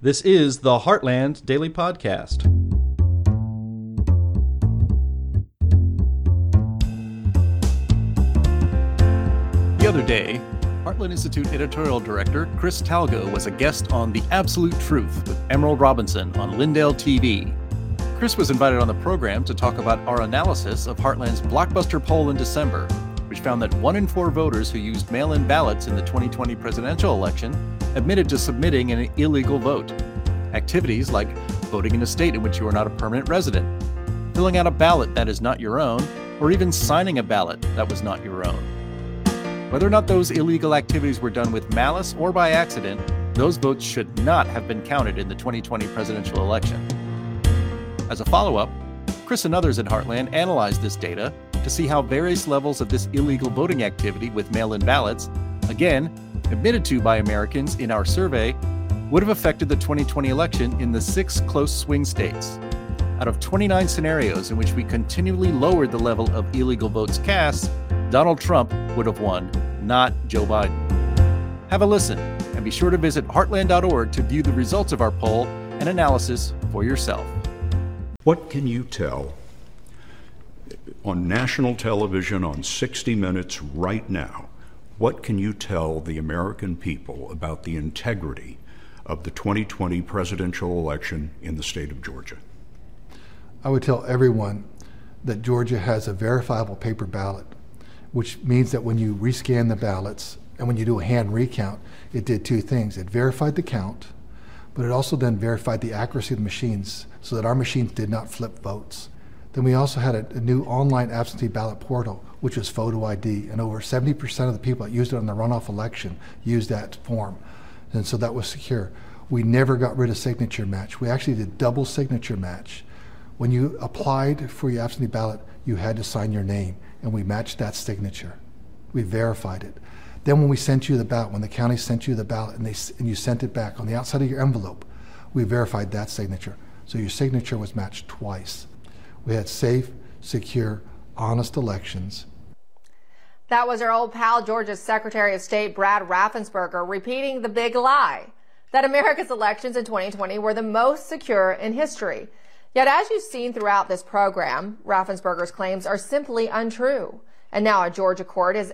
This is the Heartland Daily Podcast. The other day, Heartland Institute editorial director Chris Talgo was a guest on The Absolute Truth with Emerald Robinson on Lindell TV. Chris was invited on the program to talk about our analysis of Heartland's blockbuster poll in December, which found that one in four voters who used mail in ballots in the 2020 presidential election admitted to submitting an illegal vote. Activities like voting in a state in which you are not a permanent resident, filling out a ballot that is not your own, or even signing a ballot that was not your own. Whether or not those illegal activities were done with malice or by accident, those votes should not have been counted in the 2020 presidential election. As a follow up, Chris and others at Heartland analyzed this data to see how various levels of this illegal voting activity with mail in ballots, again, admitted to by Americans in our survey, would have affected the 2020 election in the six close swing states. Out of 29 scenarios in which we continually lowered the level of illegal votes cast, Donald Trump would have won, not Joe Biden. Have a listen and be sure to visit heartland.org to view the results of our poll and analysis for yourself. What can you tell on national television on 60 Minutes right now? What can you tell the American people about the integrity of the 2020 presidential election in the state of Georgia? I would tell everyone that Georgia has a verifiable paper ballot which means that when you rescan the ballots and when you do a hand recount, it did two things. It verified the count, but it also then verified the accuracy of the machines so that our machines did not flip votes. Then we also had a, a new online absentee ballot portal, which was photo ID, and over 70% of the people that used it on the runoff election used that form. And so that was secure. We never got rid of signature match. We actually did double signature match. When you applied for your absentee ballot, you had to sign your name and we matched that signature. We verified it. Then when we sent you the ballot, when the county sent you the ballot and, they, and you sent it back on the outside of your envelope, we verified that signature. So your signature was matched twice. We had safe, secure, honest elections. That was our old pal, Georgia's Secretary of State, Brad Raffensperger, repeating the big lie that America's elections in 2020 were the most secure in history. Yet, as you've seen throughout this program, Raffensperger's claims are simply untrue. And now a Georgia court is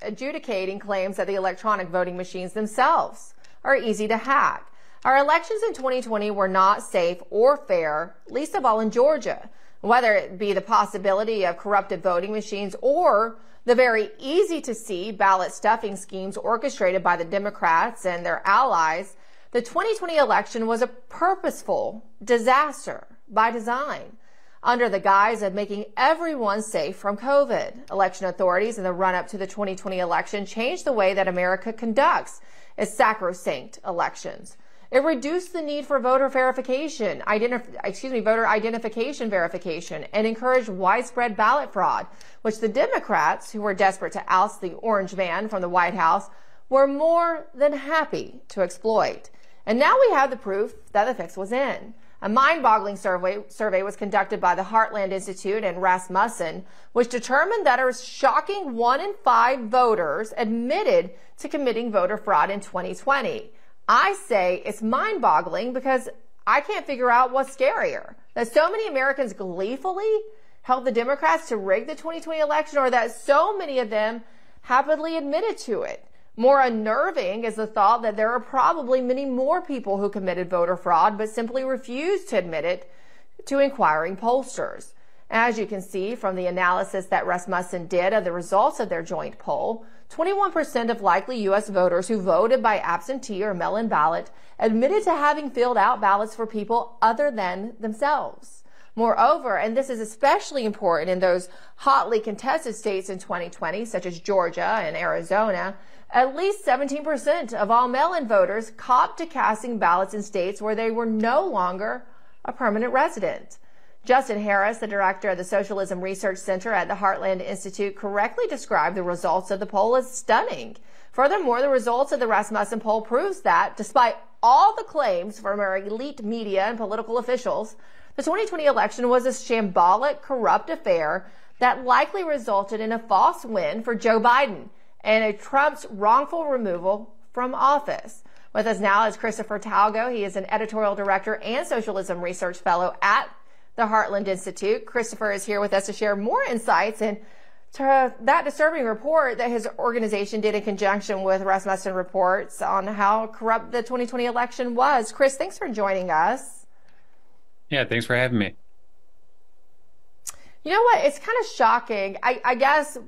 adjudicating claims that the electronic voting machines themselves are easy to hack. Our elections in 2020 were not safe or fair, least of all in Georgia, whether it be the possibility of corrupted voting machines or the very easy to see ballot stuffing schemes orchestrated by the Democrats and their allies. The 2020 election was a purposeful disaster by design under the guise of making everyone safe from COVID. Election authorities in the run up to the 2020 election changed the way that America conducts its sacrosanct elections. It reduced the need for voter verification, identif- excuse me, voter identification verification, and encouraged widespread ballot fraud, which the Democrats, who were desperate to oust the orange man from the White House, were more than happy to exploit. And now we have the proof that the fix was in. A mind-boggling survey, survey was conducted by the Heartland Institute and Rasmussen, which determined that a shocking one in five voters admitted to committing voter fraud in 2020. I say it's mind-boggling because I can't figure out what's scarier. That so many Americans gleefully helped the Democrats to rig the 2020 election or that so many of them happily admitted to it. More unnerving is the thought that there are probably many more people who committed voter fraud but simply refused to admit it to inquiring pollsters. As you can see from the analysis that Rasmussen did of the results of their joint poll, 21% of likely U.S. voters who voted by absentee or mail-in ballot admitted to having filled out ballots for people other than themselves. Moreover, and this is especially important in those hotly contested states in 2020, such as Georgia and Arizona, at least 17% of all mail-in voters copped to casting ballots in states where they were no longer a permanent resident. Justin Haskins, the director of the Socialism Research Center at the Heartland Institute, correctly described the results of the poll as stunning. Furthermore, the results of the Rasmussen poll proves that, despite all the claims from our elite media and political officials, the 2020 election was a shambolic, corrupt affair that likely resulted in a false win for Joe Biden and a Trump's wrongful removal from office. With us now is Christopher Talgo. He is an editorial director and socialism research fellow at the Heartland Institute. Christopher is here with us to share more insights and to that disturbing report that his organization did in conjunction with Rasmussen reports on how corrupt the 2020 election was. Chris, thanks for joining us. Yeah, thanks for having me. You know what? It's kind of shocking. I, I guess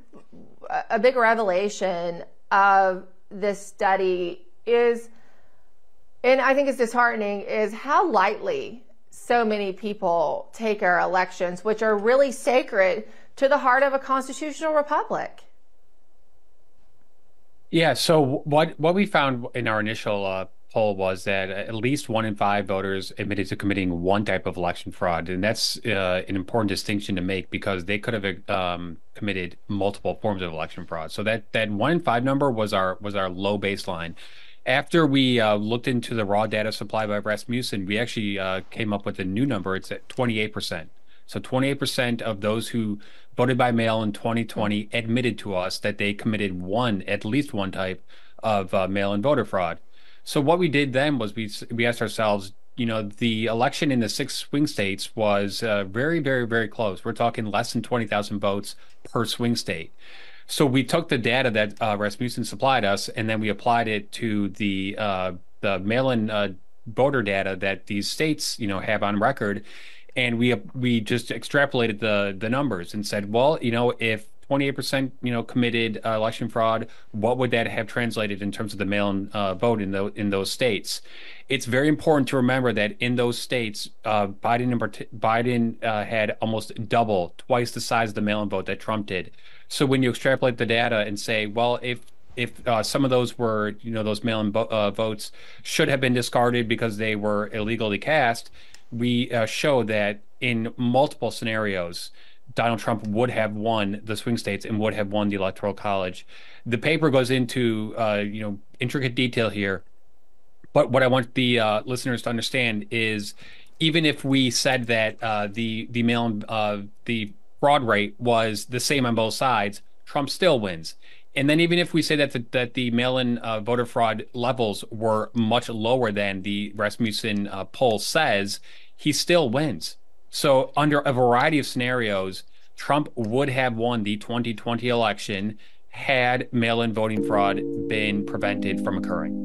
a big revelation of this study is, and I think it's disheartening, is how lightly so many people take our elections, which are really sacred to the heart of a constitutional republic. Yeah. So what what we found in our initial uh, poll was that at least one in five voters admitted to committing one type of election fraud, and that's uh, an important distinction to make because they could have um, committed multiple forms of election fraud. So that that one in five number was our was our low baseline. After we uh, looked into the raw data supplied by Rasmussen, we actually uh, came up with a new number. It's at twenty eight percent. So 28% of those who voted by mail in 2020 admitted to us that they committed one, at least one type of uh, mail in voter fraud. So what we did then was we we asked ourselves, you know, the election in the six swing states was uh, very, very, very close. We're talking less than 20,000 votes per swing state. So we took the data that uh, Rasmussen supplied us, and then we applied it to the uh, the mail-in uh, voter data that these states, you know, have on record, and we we just extrapolated the the numbers and said, well, you know, if 28% you know committed uh, election fraud what would that have translated in terms of the mail-in uh, vote in those in those states? It's very important to remember that in those states uh, biden biden uh, had almost double twice the size of the mail-in vote that trump did so when you extrapolate the data and say well if if uh, some of those were you know those mail-in bo- uh, votes should have been discarded because they were illegally cast we uh, show that in multiple scenarios, Donald Trump would have won the swing states and would have won the electoral college. The paper goes into uh, you know intricate detail here, but what I want the uh, listeners to understand is, even if we said that uh, the the mail uh, the fraud rate was the same on both sides, Trump still wins. And then even if we say that the, that the mail-in uh, voter fraud levels were much lower than the Rasmussen uh, poll says, he still wins. So under a variety of scenarios, Trump would have won the 2020 election had mail-in voting fraud been prevented from occurring.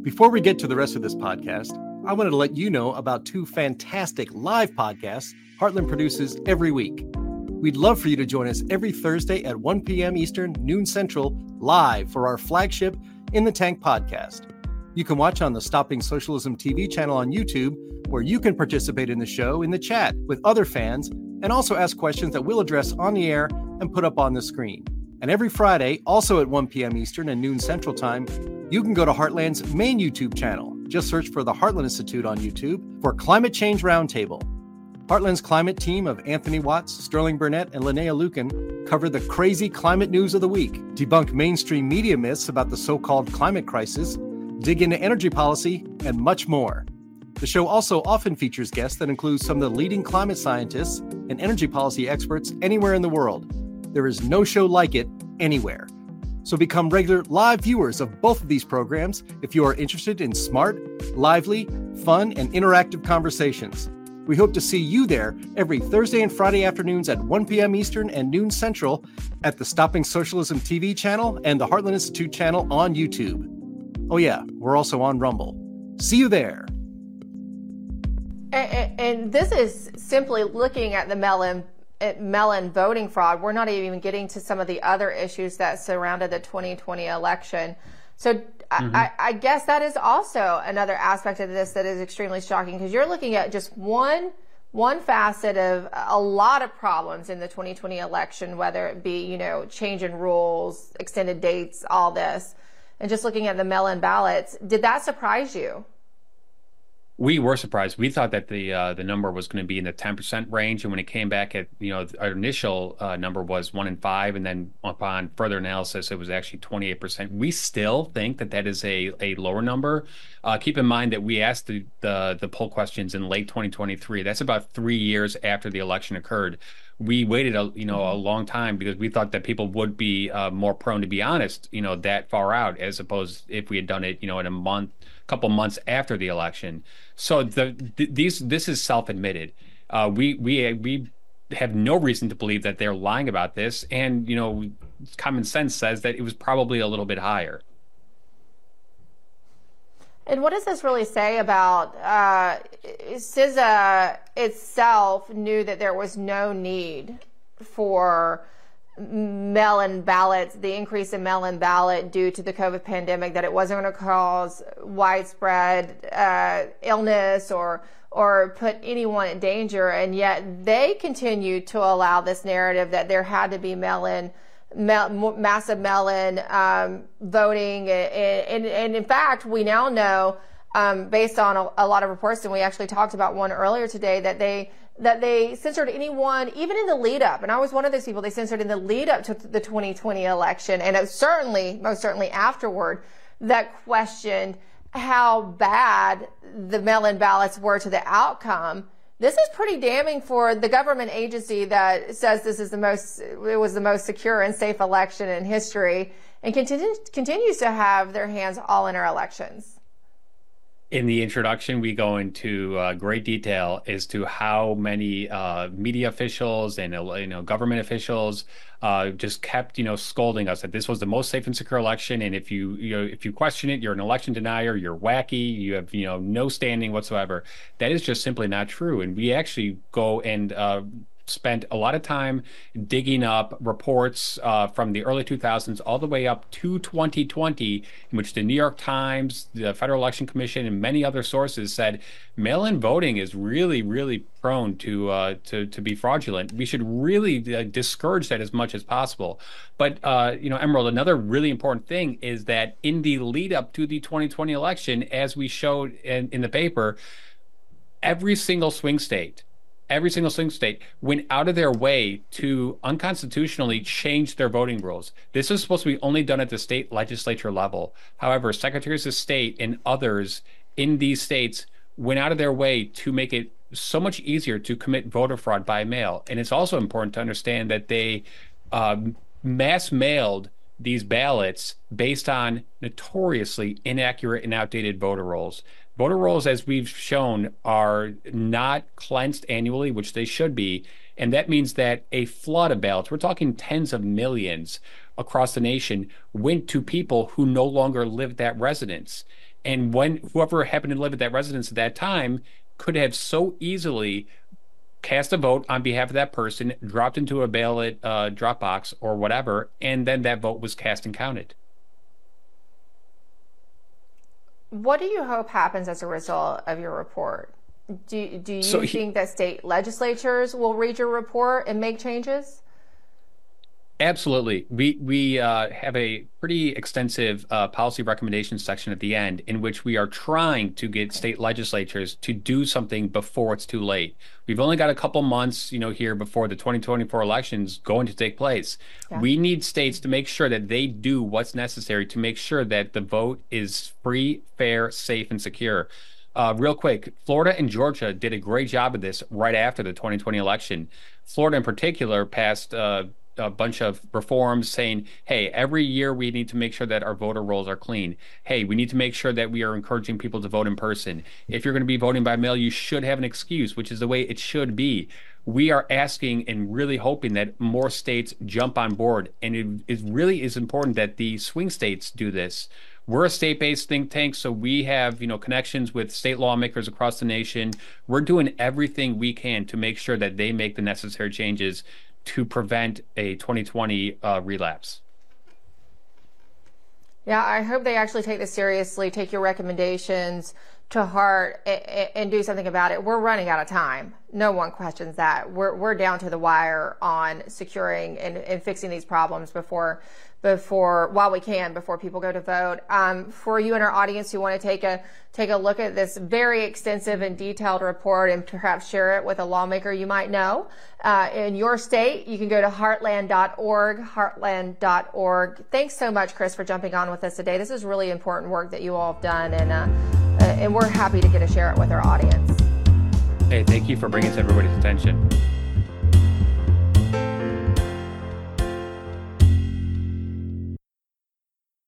Before we get to the rest of this podcast, I wanted to let you know about two fantastic live podcasts Heartland produces every week. We'd love for you to join us every Thursday at 1 p.m. Eastern, noon Central, live for our flagship In the Tank podcast. You can watch on the Stopping Socialism TV channel on YouTube, where you can participate in the show in the chat with other fans and also ask questions that we'll address on the air and put up on the screen. And every Friday, also at 1 p.m. Eastern and noon Central Time, you can go to Heartland's main YouTube channel. Just search for the Heartland Institute on YouTube for Climate Change Roundtable. Heartland's climate team of Anthony Watts, Sterling Burnett, and Linnea Lueken cover the crazy climate news of the week, debunk mainstream media myths about the so called climate crisis, dig into energy policy, and much more. The show also often features guests that include some of the leading climate scientists and energy policy experts anywhere in the world. There is no show like it anywhere. So become regular live viewers of both of these programs if you are interested in smart, lively, fun, and interactive conversations. We hope to see you there every Thursday and Friday afternoons at 1 p.m. Eastern and noon Central at the Stopping Socialism TV channel and the Heartland Institute channel on YouTube. Oh, yeah, we're also on Rumble. See you there. And, and this is simply looking at the mail-in mail-in voting fraud. We're not even getting to some of the other issues that surrounded the 2020 election. So mm-hmm. I, I, guess that is also another aspect of this that is extremely shocking because you're looking at just one one facet of a lot of problems in the 2020 election, whether it be you know change in rules, extended dates, all this, and just looking at the mail-in ballots. Did that surprise you? We were surprised. We thought that the uh, the number was going to be in the ten percent range, and when it came back at you know our initial uh, number was one in five, and then upon further analysis, it was actually twenty eight percent. We still think that that is a a lower number. Uh, keep in mind that we asked the, the the poll questions in late twenty twenty three. That's about three years after the election occurred. We waited a you know a long time because we thought that people would be uh, more prone to be honest, you know, that far out as opposed if we had done it, you know, in a month, couple months after the election. So the th- these this is self admitted. Uh, we we we have no reason to believe that they're lying about this, and you know, common sense says that it was probably a little bit higher. And what does this really say about uh, CISA itself knew that there was no need for mail-in ballots, the increase in mail-in ballot due to the COVID pandemic, that it wasn't going to cause widespread uh, illness or or put anyone in danger, and yet they continued to allow this narrative that there had to be mail-in massive mail-in um, voting, and, and, and, in fact, we now know, um, based on a, a, lot of reports, and we actually talked about one earlier today, that they that they censored anyone, even in the lead up. And I was one of those people they censored in the lead up to the 2020 election, and certainly, most certainly afterward, that questioned how bad the mail-in ballots were to the outcome this is pretty damning for the government agency that says this is the most, it was the most secure and safe election in history and continues, continues to have their hands all in our elections in the introduction, we go into uh, great detail as to how many uh, media officials and uh, you know government officials uh, just kept you know scolding us that this was the most safe and secure election, and if you you know if you question it, you're an election denier, you're wacky, you have you know no standing whatsoever. That is just simply not true, and we actually go and uh, spent a lot of time digging up reports uh, from the early 2000s all the way up to 2020, in which the New York Times, the Federal Election Commission, and many other sources said mail-in voting is really, really prone to uh, to to be fraudulent. We should really uh, discourage that as much as possible. But uh, you know, Emerald, another really important thing is that in the lead up to the 2020 election, as we showed in, in the paper, every single swing state every single state went out of their way to unconstitutionally change their voting rules. This was supposed to be only done at the state legislature level. However, secretaries of state and others in these states went out of their way to make it so much easier to commit voter fraud by mail. And it's also important to understand that they um, mass mailed these ballots based on notoriously inaccurate and outdated voter rolls. Voter rolls, as we've shown, are not cleansed annually, which they should be. And that means that a flood of ballots, we're talking tens of millions across the nation, went to people who no longer lived at that residence. And when whoever happened to live at that residence at that time could have so easily cast a vote on behalf of that person, dropped into a ballot uh, drop box or whatever, and then that vote was cast and counted. What do you hope happens as a result of your report? Do, do you so he, think that state legislatures will read your report and make changes? Absolutely. We we uh, have a pretty extensive uh, policy recommendations section at the end in which we are trying to get state legislatures to do something before it's too late. We've only got a couple months, you know, here before the 2024 elections going to take place. Yeah. We need states to make sure that they do what's necessary to make sure that the vote is free, fair, safe, and secure. Uh, real quick, Florida and Georgia did a great job of this right after the 2020 election. Florida, in particular, passed uh, a bunch of reforms saying, hey, every year we need to make sure that our voter rolls are clean. Hey, we need to make sure that we are encouraging people to vote in person. If you're going to be voting by mail, you should have an excuse, which is the way it should be. We are asking and really hoping that more states jump on board. And it, it really is important that the swing states do this. We're a state-based think tank, so we have, you know, connections with state lawmakers across the nation. We're doing everything we can to make sure that they make the necessary changes to prevent a 2020 uh, relapse. Yeah, I hope they actually take this seriously, take your recommendations to heart, and do something about it. We're running out of time. No one questions that. We're, we're down to the wire on securing and, and fixing these problems before before while we can before people go to vote. Um, for you and our audience who want to take a take a look at this very extensive and detailed report and perhaps share it with a lawmaker you might know uh, in your state, you can go to heartland.org. Heartland.org. Thanks so much, Chris, for jumping on with us today. This is really important work that you all have done, and uh, uh and we're happy to get to share it with our audience. Hey, thank you for bringing to everybody's attention.